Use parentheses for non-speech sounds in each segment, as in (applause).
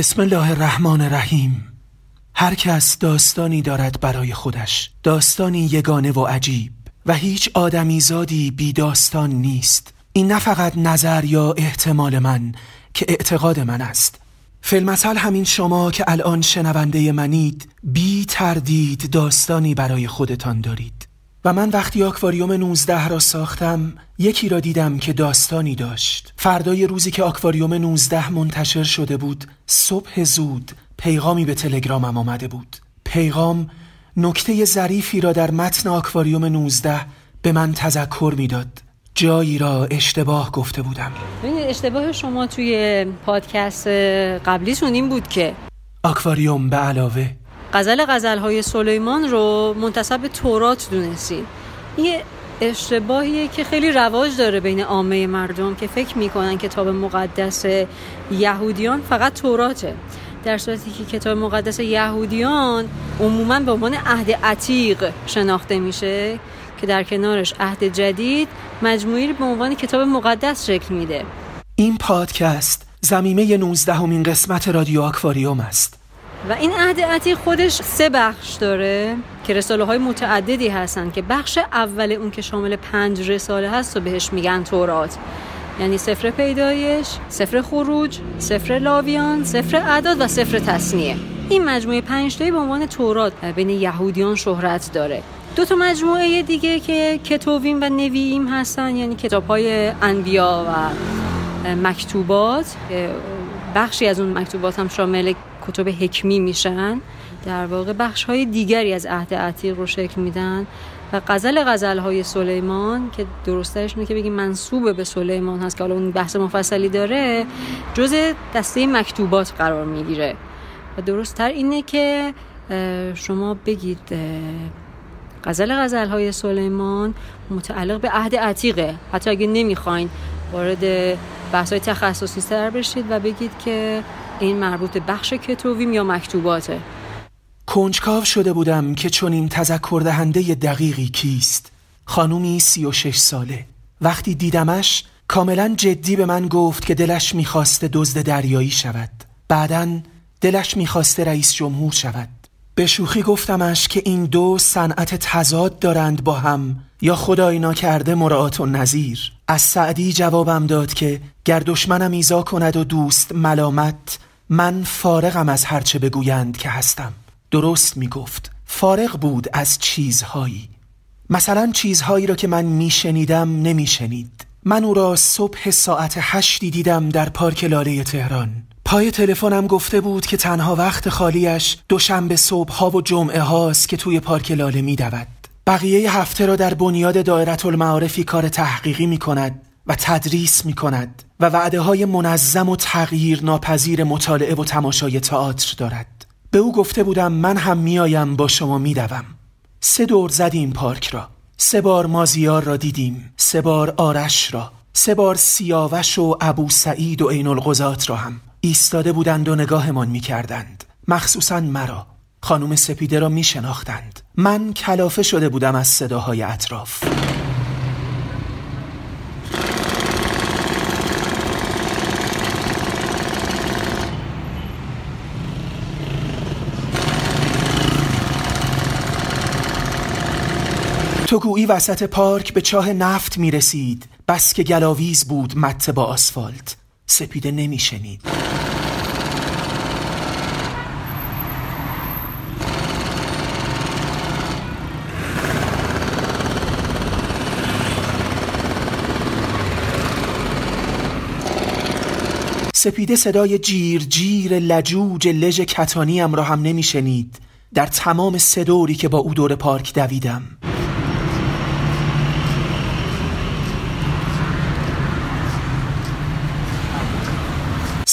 بسم الله الرحمن الرحیم. هر کس داستانی دارد برای خودش. داستانی یگانه و عجیب. و هیچ آدمیزادی بی داستان نیست. این نه فقط نظر یا احتمال من که اعتقاد من است. فیلمسل همین شما که الان شنونده منید بی تردید داستانی برای خودتان دارید. و من وقتی آکواریوم 19 را ساختم یکی را دیدم که داستانی داشت. فردای روزی که آکواریوم 19 منتشر شده بود صبح زود پیغامی به تلگرامم آمده بود. پیغام نکته ظریفی را در متن آکواریوم 19 به من تذکر می‌داد. جایی را اشتباه گفته بودم. اشتباه شما توی پادکست قبلیتون این بود که آکواریوم به علاوه غزل غزل های سلیمان رو منتصب تورات دونستین یه اشتباهیه که خیلی رواج داره بین عامه مردم که فکر می‌کنن کتاب مقدس یهودیان فقط توراته. در صورتی که کتاب مقدس یهودیان عموما به عنوان عهد عتیق شناخته میشه که در کنارش عهد جدید مجموعی به عنوان کتاب مقدس شکل میده. این پادکست زمینه 19 همین قسمت رادیو آکواریوم است. و این عهد عتیق خودش سه بخش داره که رساله های متعددی هستن که بخش اول اون که شامل پنج رساله هست و بهش میگن تورات. یعنی سفر پیدایش، سفر خروج، سفر لاویان، سفر اعداد و سفر تصنیه. این مجموعه پنج تایی به عنوان تورات بین یهودیان شهرت داره. دو تا مجموعه دیگه که کتوویم و نوییم هستن یعنی کتاب های انبیا و مکتوبات. بخشی از اون مکتوبات هم شامل کتب حکمی میشن در واقع بخش های دیگری از عهد عتیق رو شکل میدن. و غزل غزل های سلیمان که درستش اینه که بگیم منصوب به سلیمان هست که حالا اون بحث مفصلی داره جز دسته مکتوبات قرار می‌گیره. و درست تر اینه که شما بگید غزل غزل های سلیمان متعلق به عهد عتیقه. حتی اگه نمی‌خواین وارد بحث های تخصصی تر بشید و بگید که این مربوط به بخش کتوویم یا مکتوباته؟ کنجکاو شده بودم که چون این تذکر دهنده دقیقی کیست. خانومی سی و شش ساله. وقتی دیدمش کاملا جدی به من گفت که دلش می‌خواسته دزد دریایی شود. بعدا دلش می‌خواسته رئیس جمهور شود. به شوخی گفتمش که این دو صنعت تضاد دارند با هم یا خدای ناکرده مراعات و نظیر از سعدی جوابم داد که گر دشمنم ایزا کند و دوست ملامت من فارغم از هرچه بگویند که هستم. درست می گفت فارغ بود از چیزهایی. مثلا چیزهایی را که من میشنیدم نمیشنید. من او را صبح ساعت هشتی دیدم در پارک لاله تهران. پای تلفنم گفته بود که تنها وقت خالیش دوشنبه صبح ها و جمعه هاست که توی پارک لاله می دود. بقیه هفته را در بنیاد دایرت المعارفی کار تحقیقی می کند و تدریس می کند و وعده های منظم و تغییر ناپذیر مطالعه و تماشای تئاتر دارد. به او گفته بودم من هم میایم با شما میدوم سه دور زدیم پارک را. سه بار مازیار را دیدیم. سه بار آرش را. سه بار سیاوش و ابو سعید و عین را هم. ایستاده بودند و نگاهمان می‌کردند. مخصوصا مرا. خانم سپیده را می شناختند من کلافه شده بودم از صداهای اطراف. تو گویی وسط پارک به چاه نفت می رسید بس که گلاویز بود مت با آسفالت. سپیده نمی شنید سپیده صدای جیر جیر لجوج لژ کتانیم را هم نمی شنید در تمام سدوری که با او دور پارک دویدم.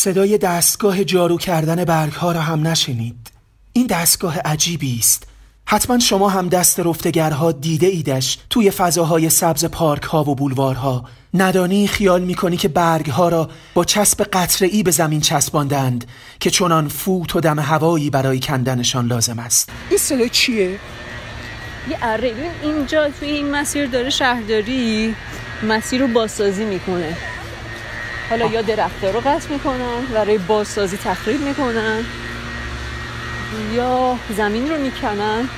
صدای دستگاه جارو کردن برگ ها را هم نشنید. این دستگاه عجیبی است. حتما شما هم دست رفتگرها دیده ایدش توی فضاهای سبز پارک ها و بولوارها. ندانی خیال می‌کنی که برگ ها را با چسب قطره ای به زمین چسباندند که چنان فوت و دم هوایی برای کندنشان لازم است. این صدا چیه؟ یه اره. اینجا توی این مسیر داره شهرداری. مسیر رو بازسازی می‌کنه. حالا یا درختها رو قطع می‌کنن برای بازسازی تخریب می‌کنن یا زمین رو می‌کنن.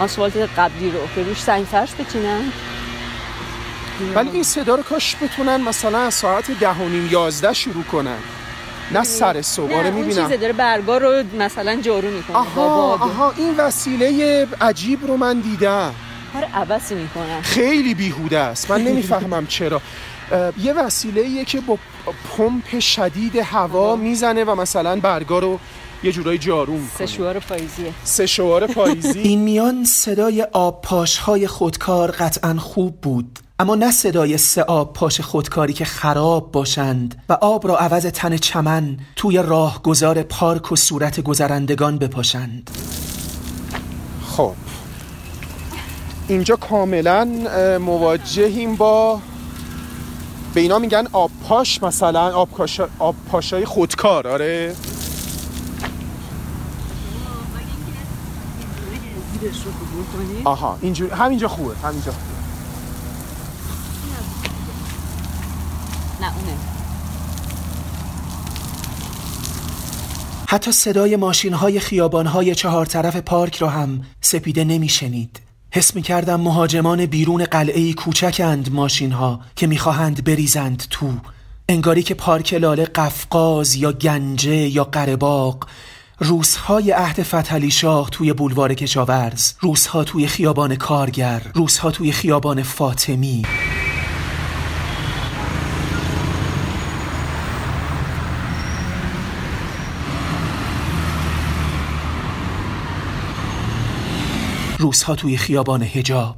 آسفالت قبلی رو که روش سنگ فرش بچینن. ولی این صدا رو کاش بتونن مثلا از ساعت ده و نیم یازده شروع کنن. نه سر صبح می‌بینم. چیزه داره برگا رو مثلا جارو می‌کنه. آها آها این وسیله عجیب رو من دیدم. کار عبسی می‌کنن خیلی بیهوده است. من نمی‌فهمم چرا. (laughs) یه وسیله که با پمپ شدید هوا می‌زنه و مثلا برگا رو یه جورایی جارو می‌کنه. سشوار پاییزیه. سشوار پاییزی. (laughs) این میان صدای آب پاش های خودکار قطعا خوب بود اما نه صدای سه آب پاش خودکاری که خراب باشند و آب را عوض تن چمن توی راه گذار پارک و صورت گذرندگان بپاشند. خب. اینجا کاملا مواجهیم با به اینا میگن آب پاش مثلا آب, آب پاشای خودکار. آره. آها اینجور همینجا خوبه همینجا خوبه. نه اونه. حتی صدای ماشین های خیابان های چهار طرف پارک را هم سپیده نمی شنید. حس می کردم مهاجمان بیرون قلعه کوچکند ماشین ها که می‌خواهند بریزند تو. انگاری که پارک لاله قفقاز یا گنجه یا قرباق روزهای عهد فتحعلی شاه توی بولوار کشاورز. روزها توی خیابان کارگر. روزها توی خیابان فاطمی. روزها توی خیابان هجاب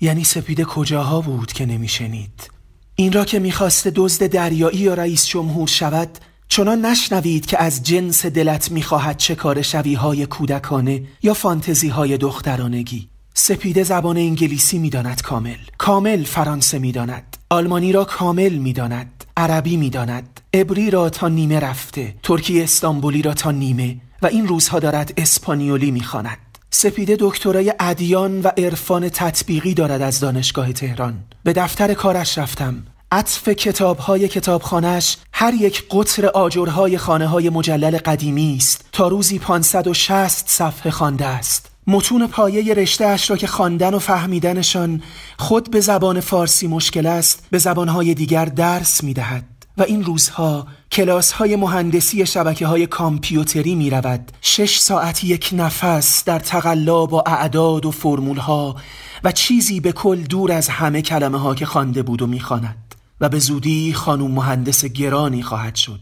یعنی سپیده کجاها بود که نمیشنید؟ این را که می‌خواسته دزد دریایی یا رئیس جمهور شود چنان نشنوید که از جنس دلت می‌خواهد چه کار شویه های کودکانه یا فانتزی های دخترانگی. سپیده زبان انگلیسی می‌داند کامل. کامل فرانسه می‌داند. آلمانی را کامل می‌داند. عربی می‌داند. عبری را تا نیمه رفته. ترکی استانبولی را تا نیمه. و این روزها دارد اسپانیولی می‌خواند. سپیده دکترای ادیان و عرفان تطبیقی دارد از دانشگاه تهران. به دفتر کارش رفتم. عطف کتابهای کتابخانهش هر یک قطر آجرهای خانه های مجلل قدیمی است. تا روزی 560 صفحه خوانده است. متون پایه رشته اش را که خواندن و فهمیدنشان خود به زبان فارسی مشکل است به زبانهای دیگر درس می دهد. و این روزها کلاس های مهندسی شبکه های کامپیوتری می رود شش ساعت یک نفس در تقلا با اعداد و فرمول ها و چیزی به کل دور از همه کلمه ها که خوانده بود و می‌خواند. و به زودی خانوم مهندس گرانی خواهد شد.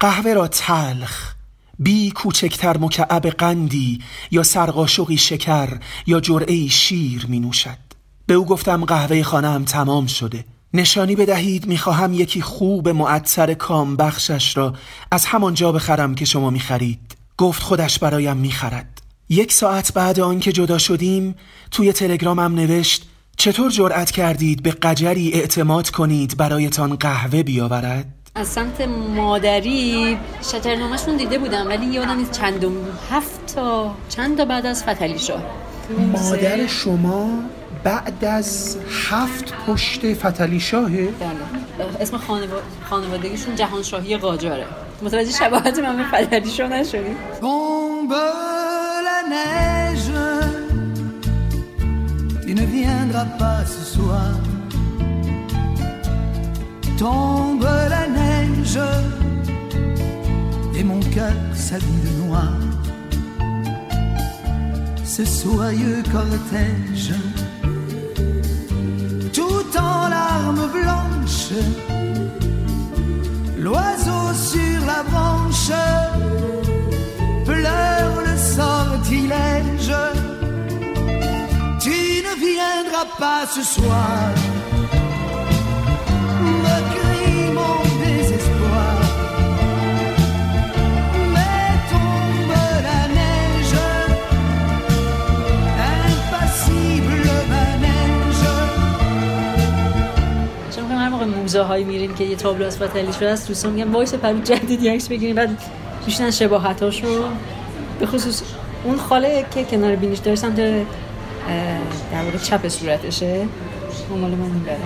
قهوه را تلخ بی کوچکتر مکعب قندی یا سرقاشقی شکر یا جرعه شیر می نوشد به او گفتم قهوه خانم تمام شده. نشانی بدهید می‌خواهم یکی خوب معطر کام بخشش را از همان جا بخرم که شما می‌خرید. گفت خودش برایم می‌خرد. یک ساعت بعد آنکه جدا شدیم توی تلگرامم نوشت چطور جرأت کردید به قجری اعتماد کنید برایتان قهوه بیاورد؟ از سمت مادری شجرنامهشون دیده بودم ولی یادم نیست چندم هفت تا چند تا بعد از فتلی شاه. مادر شما بعد از هفت پشت فتلی شاهه بله. اسم خانوا... خانوادگیشون جهان شاهی قاجاره. متوجه شباهت من به فتلی شاه نشدی؟ L'oiseau sur la branche pleure le sortilège. Tu ne viendras pas ce soir. موزه هایی میریم که یه تابلو از فتلی شده است دوستان میگن وایس پرو جدیدی عکس بگیریم بعد میشنن شباهتاش رو به خصوص اون خاله که کنار بینیش داره سمت در واقع چپ صورتشه. مال من می‌بره.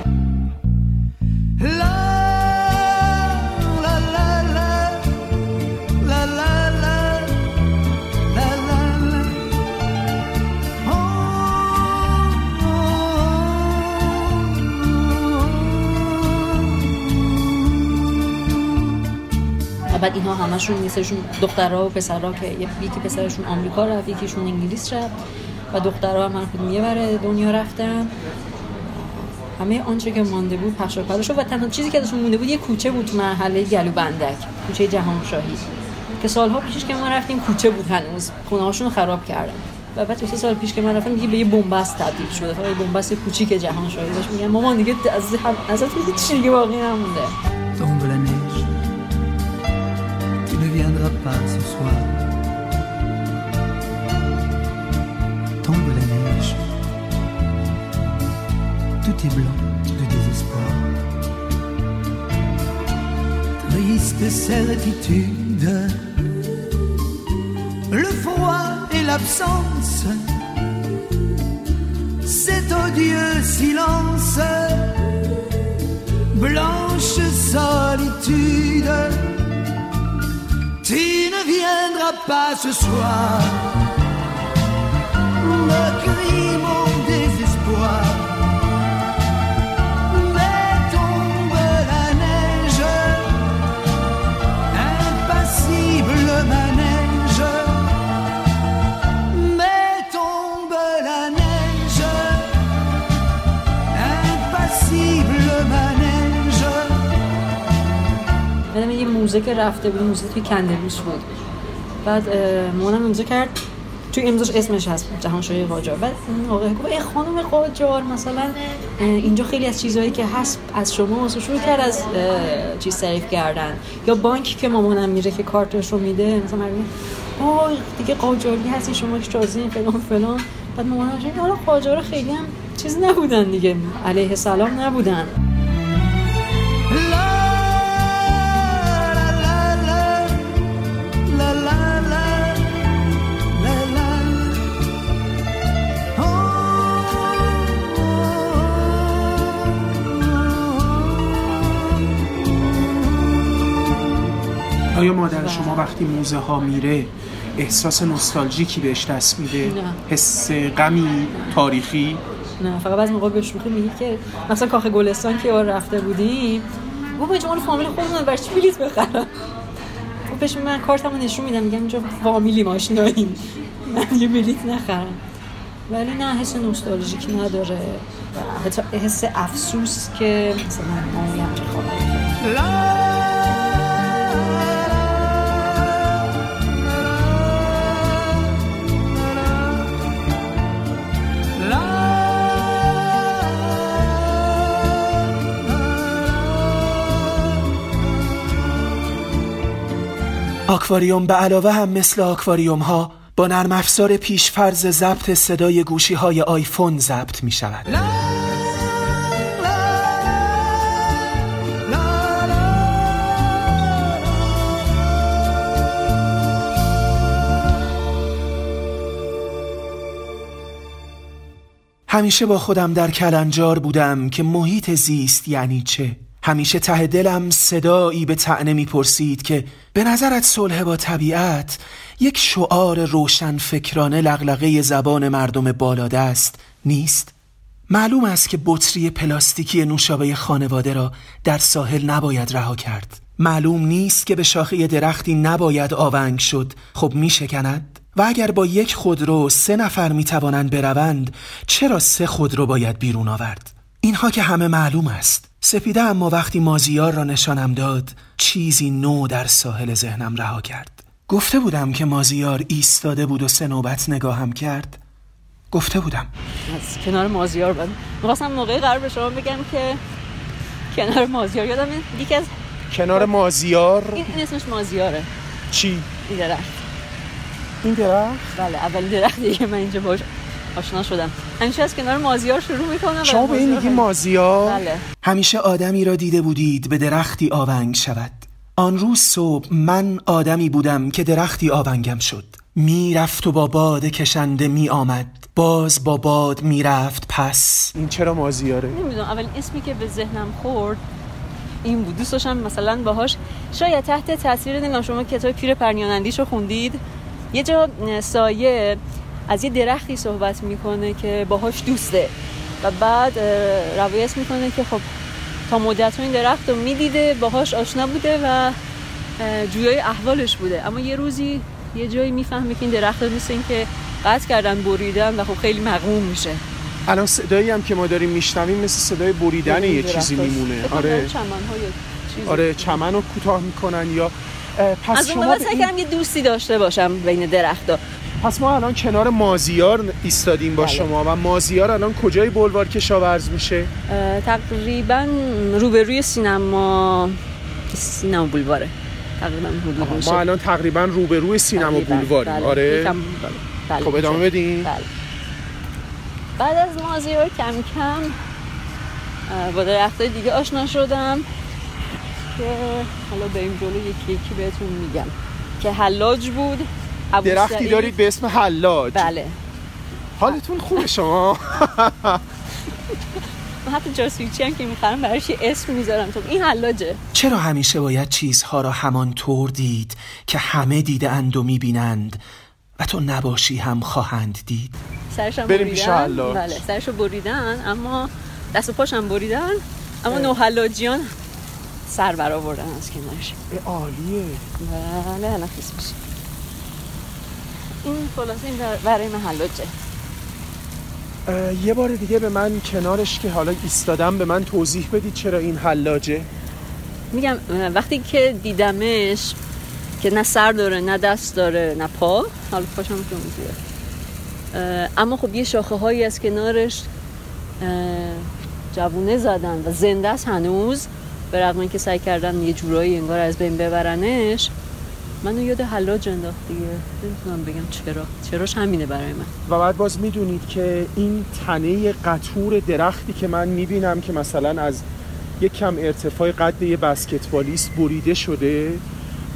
بعد اینها همشون نیستشون دخترها و پسرها که یکی پسرشون آمریکا رفت یکیشون انگلیس رفت و دخترها هم کدوم یه دنیا رفتن. همه آنچه که مانده بود پخش و شد و تنها چیزی که ازشون مونده بود یه کوچه بود تو مرحله گلو بندک کوچه جهان شاهی که سالها پیشش که ما رفتیم کوچه بود هنوز خونه خراب کردن. و بعد سه سال پیش که من رفتم دیگه به یه بنبست تبدیل شده یه بنبست کوچیک جهان شاهی داشت. میگن مامان دیگه از از هیچ چیزی دیگه باقی نمونده. Pas ce soir. Tombe la neige. Tout est blanc de désespoir. Triste certitude. Le froid et l'absence. Cet odieux silence. Blanche solitude, viendra pas ce soir. یه موزه که رفته بود موزه توی کندروس بود. بعد مامانم امضا کرد. توی امضاش اسمش هست جهان شاهی قاجار. بعد این آقای گفت ای خانم قاجار مثلا اینجا خیلی از چیزهایی که هست از شما واسه شروع کرد از چیز تعریف کردن. یا بانک که مامانم میره که کارتش رو میده. مثلا آه دیگه قاجاری هستی شما شازی فلان فلان. بعد مامانم حالا قاجار خیلی هم چیز نبودن دیگه. علیه السلام نبودن. آیا مادر شما وقتی موزه ها میره احساس نوستالژیکی بهش دست میده؟ حس غمی تاریخی؟ نه فقط بعضی موقع به شوخی میگه که مثلا کاخ گلستان که رفته بودیم بابا جمال فامیل خودمون برای چی بلیط بخرم. خب پیش من کارتمو نشون میدم میگم اینجا فامیلی ماشیناییم من یه بلیط نخرم. ولی نه حس نوستالژیک نداره. حتی حس افسوس که مثلا ما میگم آکواریوم به علاوه هم مثل آکواریوم ها با نرم افزار پیش فرض ضبط صدای گوشی های آیفون ضبط می شود. همیشه با خودم در کلنجار بودم که محیط زیست یعنی چه همیشه ته دلم صدایی به تعنه می‌پرسید که به نظرت صلح با طبیعت یک شعار روشن فکرانه لغلقه زبان مردم بالادست نیست؟ معلوم است که بطری پلاستیکی نوشابه خانواده را در ساحل نباید رها کرد معلوم نیست که به شاخه درختی نباید آونگ شد خب می شکند؟ و اگر با یک خودرو سه نفر می توانند بروند چرا سه خودرو باید بیرون آورد؟ اینها که همه معلوم است سپیده اما وقتی مازیار را نشانم داد چیزی نو در ساحل ذهنم رها کرد. گفته بودم که مازیار ایستاده بود و سه نوبت نگاهم کرد. گفته بودم. از کنار مازیار بود می‌خواستم موقعی قرار به شما بگم که کنار مازیار. یادم یکی از کنار مازیار؟ این اسمش مازیاره. چی؟ این درخت. این درخت؟ بله اول درختی که من اینجا باش آشنا شدم. همیشه از کنار مازیار شروع می‌کنم شما به این میگی مازیار؟ بله. همیشه آدمی را دیده بودید به درختی آونگ شود. آن روز صبح من آدمی بودم که درختی آونگم شد. می‌رفت و با باد کشنده می آمد باز با باد می‌رفت پس. این چرا مازیاره؟ نمی‌دونم. اول اسمی که به ذهنم خورد این بود. دوست داشتم مثلا باهاش شاید تحت تاثیر نمی‌دونم شما کتاب پیر پرنیانندیش رو خوندید. یه جا سایه از یه درختی صحبت می‌کنه که باهاش دوسته و بعد روایت می‌کنه که خب تا مدت این درخت رو می‌دیده باهاش آشنا بوده و جویای احوالش بوده. اما یه روزی یه جایی می‌فهمه که این درخت مثل این که قطع کردن بریدن و خب خیلی مقوم میشه. الان صدایی هم که ما داریم میشنویم مثل صدای بریدن یه چیزی میمونه. آره. آره چمن رو کوتاه می‌کنن یا پس از شما سعی کردم یه دوستی داشته باشم بین درختا پس ما الان کنار مازیار ایستادیم با بله. شما و مازیار الان کجای بلوار کشاورز میشه؟ تقریبا روبروی سینما سینما بولواره تقریبا ما الان تقریبا روبروی سینما بولواریم بله. آره. بله. خب ادامه بدین. بله. بعد از مازیار کم کم با درختای دیگه آشنا شدم که حالا بریم جلو یکی یکی بهتون میگم. که حلاج بود. درختی دارید به اسم حلاج. بله. حالتون خوبه شما؟ من (laughs) حتی جاسویچی هم که می‌خرم براش اسم می‌ذارم. تو این حلاجه. چرا همیشه باید چیزها را همان طور دید که همه دیده اند و می‌بینند و تو نباشی هم خواهند دید؟ سرشم بریدن. بله سرشو بریدن اما دست و پاشم بریدن اما نو حلاجیان سر برآوردن از کنارش. عالیه. بله الان خیس میشه. این خلاصه این برای من حلاجه. یه بار دیگه به من کنارش که حالا ایستادم به من توضیح بدید چرا این حلاجه؟ میگم وقتی که دیدمش که نه سر داره نه دست داره نه پا حالا پاشم که اما خب یه شاخه هایی از کنارش جوونه زدن و زنده است هنوز به رغم اینکه سعی کردن یه جورایی انگار از بین ببرنش. منو یاد حلاج انداخت دیگه. نمی‌تونم بگم چرا. چراش همینه برای من. و بعد باز می‌دونید که این تنه قطور درختی که من می‌بینم که مثلا از یک کم ارتفاع قد یه بسکتبالیست بریده شده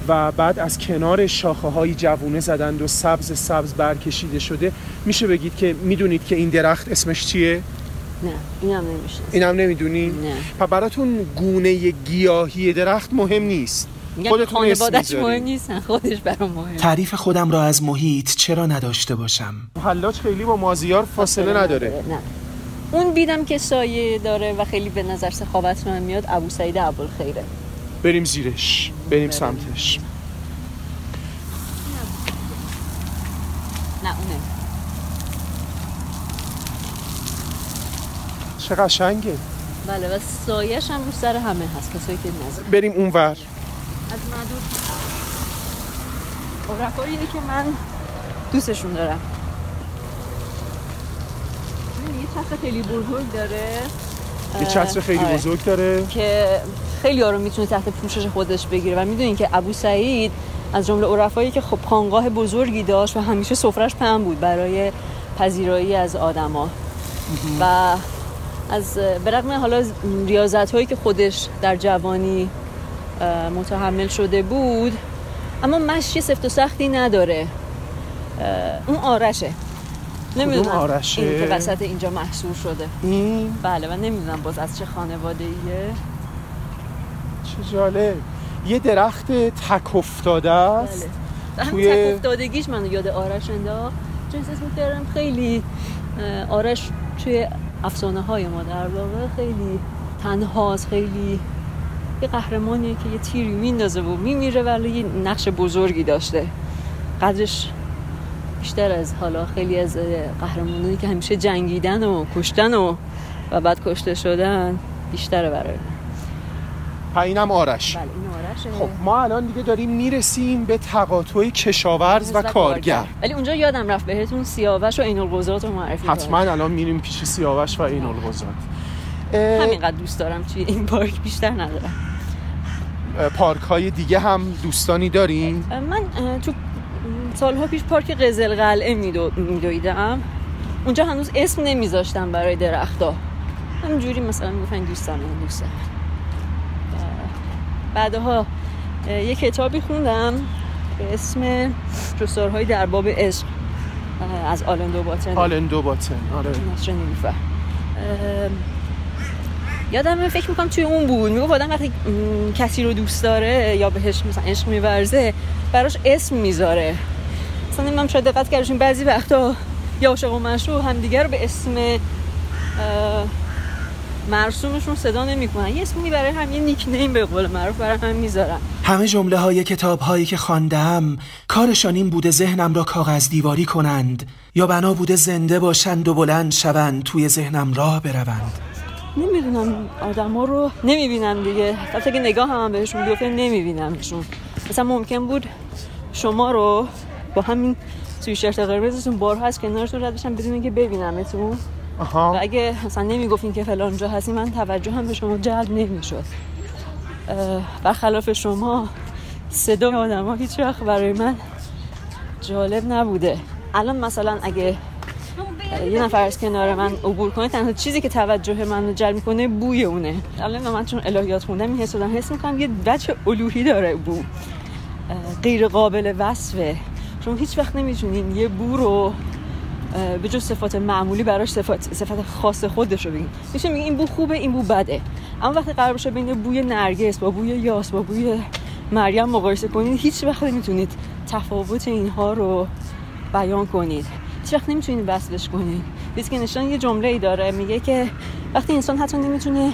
و بعد از کنار شاخه های جوونه زدند و سبز سبز برکشیده شده میشه بگید که می‌دونید که این درخت اسمش چیه؟ نه اینم نمیشه اینم نمی‌دونی؟ نه. براتون گونه گیاهی درخت مهم نیست. خودتون خانوادش مهم نیستن خودش برام مهم تعریف خودم را از محیط چرا نداشته باشم؟ حلاج خیلی با مازیار فاصله نداره. نه. اون بیدم که سایه داره و خیلی به نظر سخاوت من میاد ابو سعید خیره بریم زیرش. بریم سمتش. نه اونه. چه قشنگه. بله و سایش هم رو سر همه هست کسایی که نزد بریم اونور. مدور رفایی که من دوستشون دارم. یه چتر خیلی بزرگ داره. یه چتر خیلی آره. بزرگ داره. که خیلی ها رو می‌تونه تحت پوشش خودش بگیره. و می‌دونین که ابو سعید از جمله عرفایی که خب خانقاه بزرگی داشت و همیشه سفرش پهن بود برای پذیرایی از آدما. و از برغم حالا ریاضت هایی که خودش در جوانی متحمل شده بود. اما مشی سفت و سختی نداره. اون آرشه. نمی‌دونم. آرشه؟ این که وسط اینجا محصور شده. این؟ بله و نمی‌دونم باز از چه خانواده ایه چه جالب. یه درخت تک افتاده است. بله. توی تک افتادگیش منو یاد آرش انداخت چون می‌کردم خیلی آرش توی افسانه های ما در واقع خیلی تنهاست خیلی یه قهرمانیه که یه تیری میندازه و میمیره ولی یه نقش بزرگی داشته. قدرش بیشتر از حالا خیلی از قهرمانانی که همیشه جنگیدن و کشتن و و بعد کشته شدن بیشتره برای اینم آرش. بله این آرشه خب ما الان دیگه داریم می‌رسیم به تقاطع کشاورز و, کارگر. ولی اونجا یادم رفت بهتون سیاوش و عین القضات رو معرفی حتما الان میریم پیش سیاوش و عین القضات همینقدر دوست دارم توی این پارک بیشتر ندارم. پارک های دیگه هم دوستانی دارین؟ من تو سالها پیش پارک قزل قلعه میدویدم. اونجا هنوز اسم نمیذاشتم برای درختا همینجوری مثلا می‌گفتن دوستان این دوستان بعدها یه کتابی خوندم به اسم جسارهای در باب عشق از آلندو باتن آلندو باتن آره. نیلوفر یادم فکر می‌کنم توی اون بود. میگو آدم وقتی کسی رو دوست داره یا بهش مثلا عشق میورزه براش اسم می‌ذاره. مثلا نمی‌دونم شاید دقت کردیم بعضی وقتا یا عاشق و مشروع همدیگه رو به اسم مرسومشون صدا نمی‌کنن. یه اسمی برای هم یه نیک نیم به قول معروف برای هم می‌ذارن. همه جمله های کتاب هایی که خواندم کارشان این بوده ذهنم را کاغذ دیواری کنند. یا بنا بوده زنده باشند و بلند شوند توی ذهنم راه بروند. نمی‌دونم ها رو نمی‌بینم دیگه. حتی که نگاه هم, بهشون بیفته نمیبینمشون مثلا ممکن بود شما رو با همین سویشرت قرمزتون بارها از کنارتون رد بشم بدون اینکه ببینمتون. آها. و اگه مثلا نمی‌گفتین که فلان جا هستی من توجه هم به شما جلب نمی‌شد. برخلاف شما صدا آدم ها هیچ وقت برای من جالب نبوده. الان مثلا اگه یه نفر از کنار من عبور کنه تنها چیزی که توجه من رو جلب می‌کنه بوی اونه. الان من چون الهیات خوندم این حس حس می‌کنم یه بچه الوهی داره بو. غیر قابل وصفه. شما هیچ وقت نمی‌تونین یه بو رو به جز صفات معمولی براش صفات صفات خاص خودش رو بگین. میشه میگه این بو خوبه این بو بده. اما وقتی قرار باشه بین بوی نرگس با بوی یاس با بوی مریم مقایسه کنید هیچ وقت نمی‌تونید تفاوت اینها رو بیان کنید. هیچ وقت نمی‌تونید وصلش کنید نشان یه جمله ای داره میگه که وقتی انسان حتی نمی‌تونه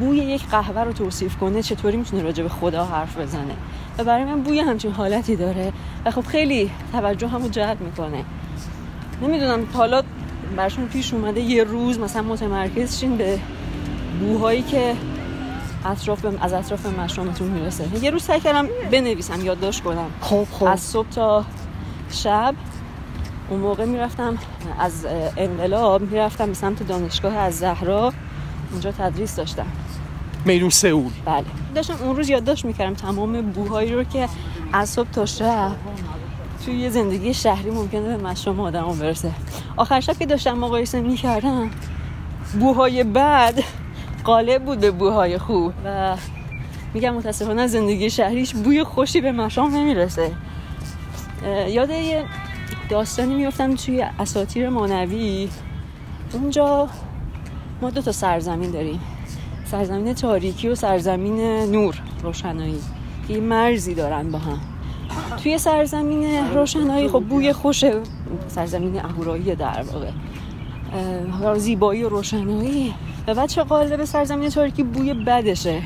بوی یک قهوه رو توصیف کنه چطوری می‌تونه راجع به خدا حرف بزنه؟ و برای من بوی همچین حالتی داره. و خب خیلی توجه همو جلب می‌کنه. نمی‌دونم حالا برشون پیش اومده یه روز مثلا متمرکز شین به بوهایی که اطراف از اطراف مشرومتون می‌رسه. یه روز سعی کردم بنویسم یادداشت کنم. خب خب. از صبح تا شب اون موقع می‌رفتم از انقلاب می‌رفتم به سمت دانشگاه از زهرا. اونجا تدریس داشتم. میدون سئول. بله. داشتم اون روز یادداشت می‌کردم تمام بوهایی رو که از صبح تا شب توی یه زندگی شهری ممکنه به مشام آدم برسه. آخر شب که داشتم مقایسه می‌کردم بوهای بد قالب بود به بوهای خوب و میگم متاسفانه زندگی شهریش بوی خوشی به مشام نمی‌رسه. یاد یه داستانی میفتم توی اساتیر مانوی اونجا ما دو تا سرزمین داریم. سرزمین تاریکی و سرزمین نور روشنایی. که مرزی دارن با هم. توی سرزمین روشنایی خب بوی خوش سرزمین اهورایی در واقع. زیبایی و روشنایی. و بچه قالب سرزمین تاریکی بوی بدشه.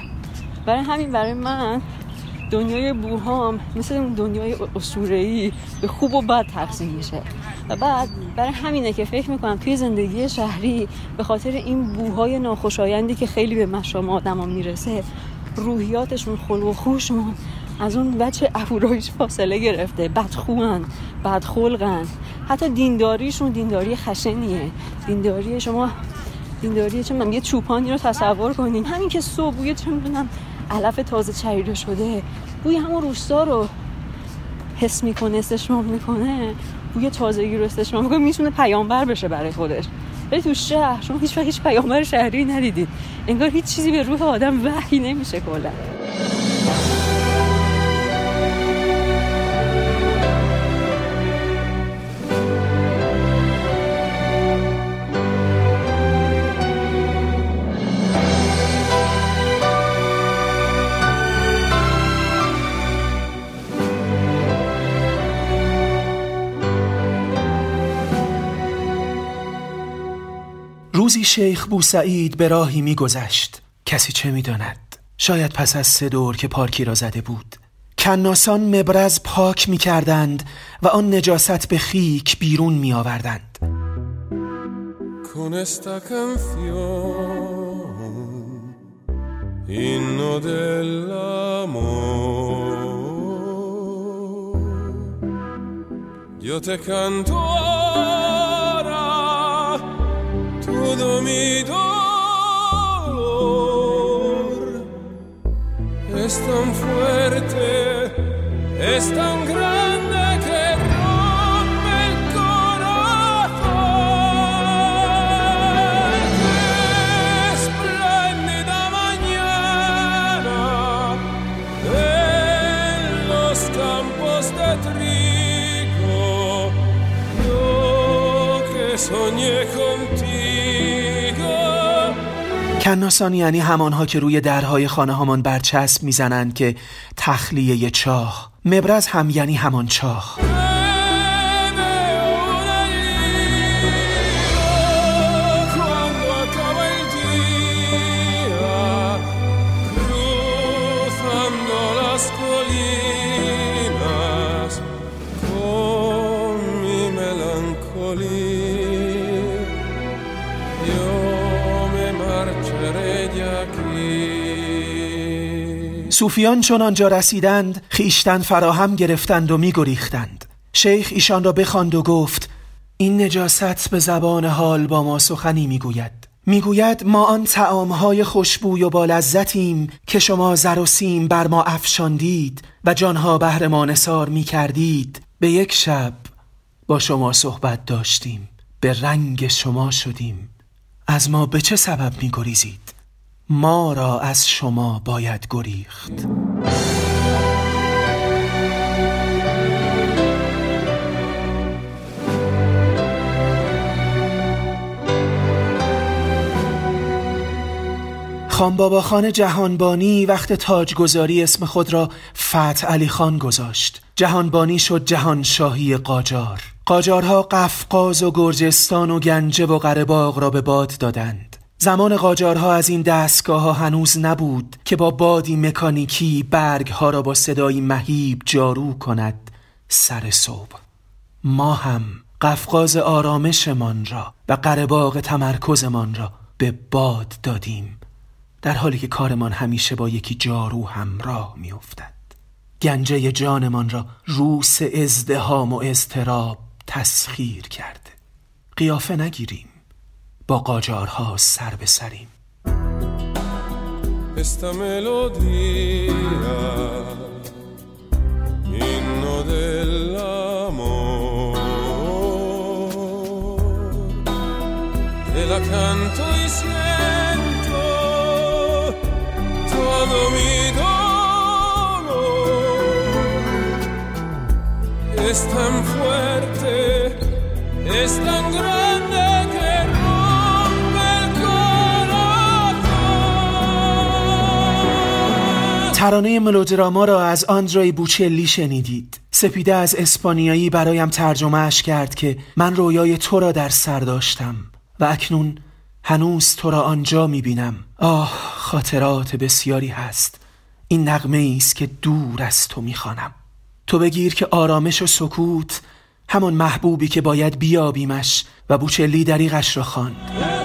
برای همین برای من دنیای بوهام مثل اون دنیای اسطوره‌ای به خوب و بد تقسیم میشه. و بعد برای همینه که فکر می‌کنم توی زندگی شهری به خاطر این بوهای ناخوشایندی که خیلی به مشام آدما می‌رسه روحیاتشون خلق و خوشون از اون بچه افورایش فاصله گرفته. بدخوان بدخلقن. حتی دینداریشون دینداری خشنیه. دینداری شما دینداری چه من یه چوپانی رو تصور کنین همین که صبح بوی چه می‌دونم علف تازه چریده شده. بوی همون روستا رو حس می‌کنه استشمام می‌کنه. بوی تازگی رو استشمام می‌کنه. می‌تونه پیامبر بشه برای خودش. ولی تو شهر شما هیچ هیچ پیامبر شهری ندیدید. انگار هیچ چیزی به روح آدم وحی نمیشه کلا. روزی شیخ بوسعید به راهی میگذشت. کسی چه می‌داند؟ شاید پس از سه دور که پارکی را زده بود. کناسان مبرز پاک می‌کردند و آن نجاست به خیک بیرون می آوردند Yo te canto mi do کناسان یعنی همانها که روی درهای خانه هامان برچسب می‌زنند که تخلیه چاه مبرز هم یعنی همان چاه. صوفیان چون آنجا رسیدند خیشتن فراهم گرفتند و میگریختند. شیخ ایشان را بخواند و گفت این نجاست به زبان حال با ما سخنی می‌گوید. می‌گوید ما آن تعامهای خوشبوی و با لذتیم که شما زر و سیم بر ما افشاندید و جانها بهر ما نثار می‌کردید. به یک شب با شما صحبت داشتیم. به رنگ شما شدیم. از ما به چه سبب میگریزید؟ ما را از شما باید گریخت. خان خان جهانبانی وقت تاجگذاری اسم خود را فتح علی خان گذاشت. جهانبانی شد جهانشاهی قاجار. قاجارها قفقاز و گرجستان و گنجه و قرباغ را به باد دادند. زمان قاجارها از این دستگاه ها هنوز نبود که با بادی مکانیکی برگ ها را با صدایی مهیب جارو کند سر صبح. ما هم قفقاز آرامشمان را و قرباغ تمرکزمان را به باد دادیم در حالی که کارمان همیشه با یکی جارو همراه میافتد. گنجه جانمان را روس ازدهام و اضطراب تسخیر کرده. قیافه نگیریم. با قاجارها سر به سریم amor, te la canto siento todo mi dolor. Es tan fuerte, es tan grande. ترانه ملودراما را از آندرای بوچلی شنیدید. سپیده از اسپانیایی برایم ترجمهش کرد که من رویای تو را در سر داشتم و اکنون هنوز تو را آنجا می‌بینم. آه خاطرات بسیاری هست. این نغمه است که دور از تو می‌خوانم. تو بگیر که آرامش و سکوت همان محبوبی که باید بیابیمش و بوچلی دریغش را خواند.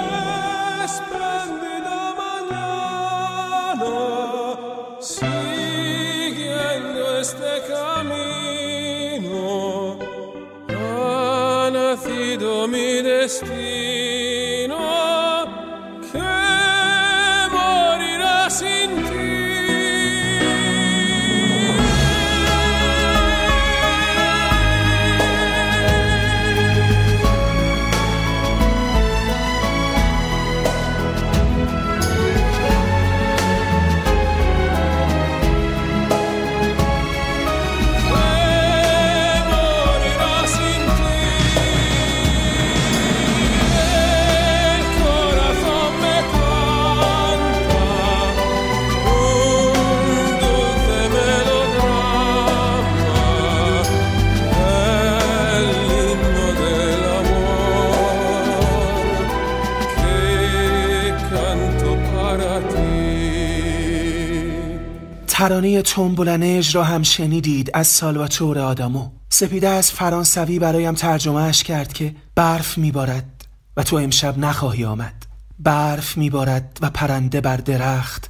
ترانه تومبولنژ را هم شنیدید از سالواتور آدامو. سپیده از فرانسوی برایم ترجمهش کرد که برف میبارد و تو امشب نخواهی آمد. برف میبارد و پرنده بر درخت.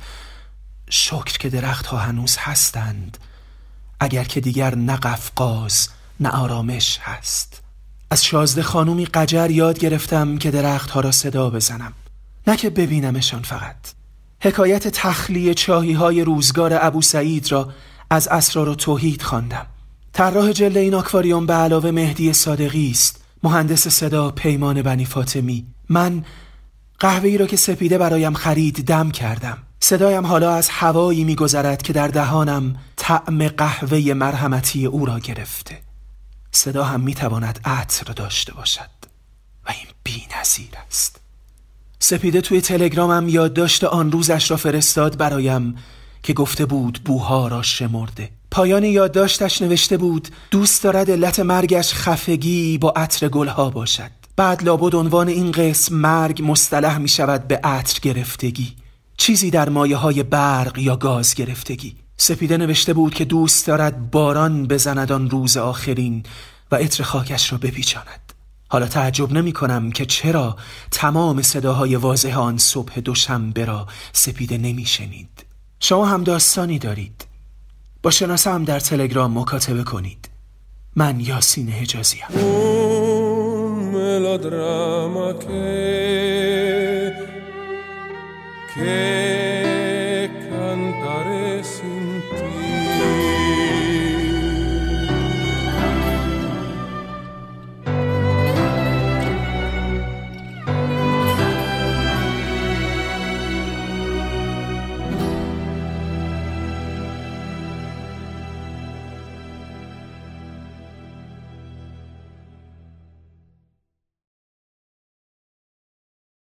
شکر که درخت ها هنوز هستند. اگر که دیگر نه قفقاز نه آرامش هست. از شازده خانومی قجر یاد گرفتم که درخت ها را صدا بزنم. نه که ببینمشان فقط. حکایت تخلیه چاهی های روزگار ابو سعید را از اسرار و توحید خواندم. طراح جلد این آکواریوم به علاوه مهدی صادقی است. مهندس صدا پیمان بنی فاطمی. من قهوه ای را که سپیده برایم خرید دم کردم. صدایم حالا از هوایی میگذرد که در دهانم طعم قهوه مرحمتی او را گرفته. صدا هم می‌تواند عطر داشته باشد. و این بی نظیر است. سپیده توی تلگرامم یادداشت آن روزش را فرستاد برایم که گفته بود بوها را شمرده. پایان یادداشتش نوشته بود دوست دارد علت مرگش خفگی با عطر گلها باشد. بعد لابد عنوان این قسم مرگ مصطلح می شود به عطر گرفتگی. چیزی در مایه های برق یا گاز گرفتگی. سپیده نوشته بود که دوست دارد باران بزند آن روز آخرین و عطر خاکش را بپیچاند. حالا تعجب نمی کنم که چرا تمام صداهای واضح آن صبح دوشنبه را سپیده نمی شنید. شما هم داستانی دارید. با شناسه هم در تلگرام مکاتبه کنید. من یاسین حجازی هم. que